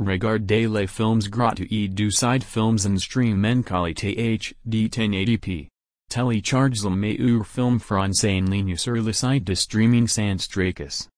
Regard de les films gratuits du site filmzenstream en qualité HD 1080p. Télécharge le meilleur film français en ligne sur le site de streaming sans tracas.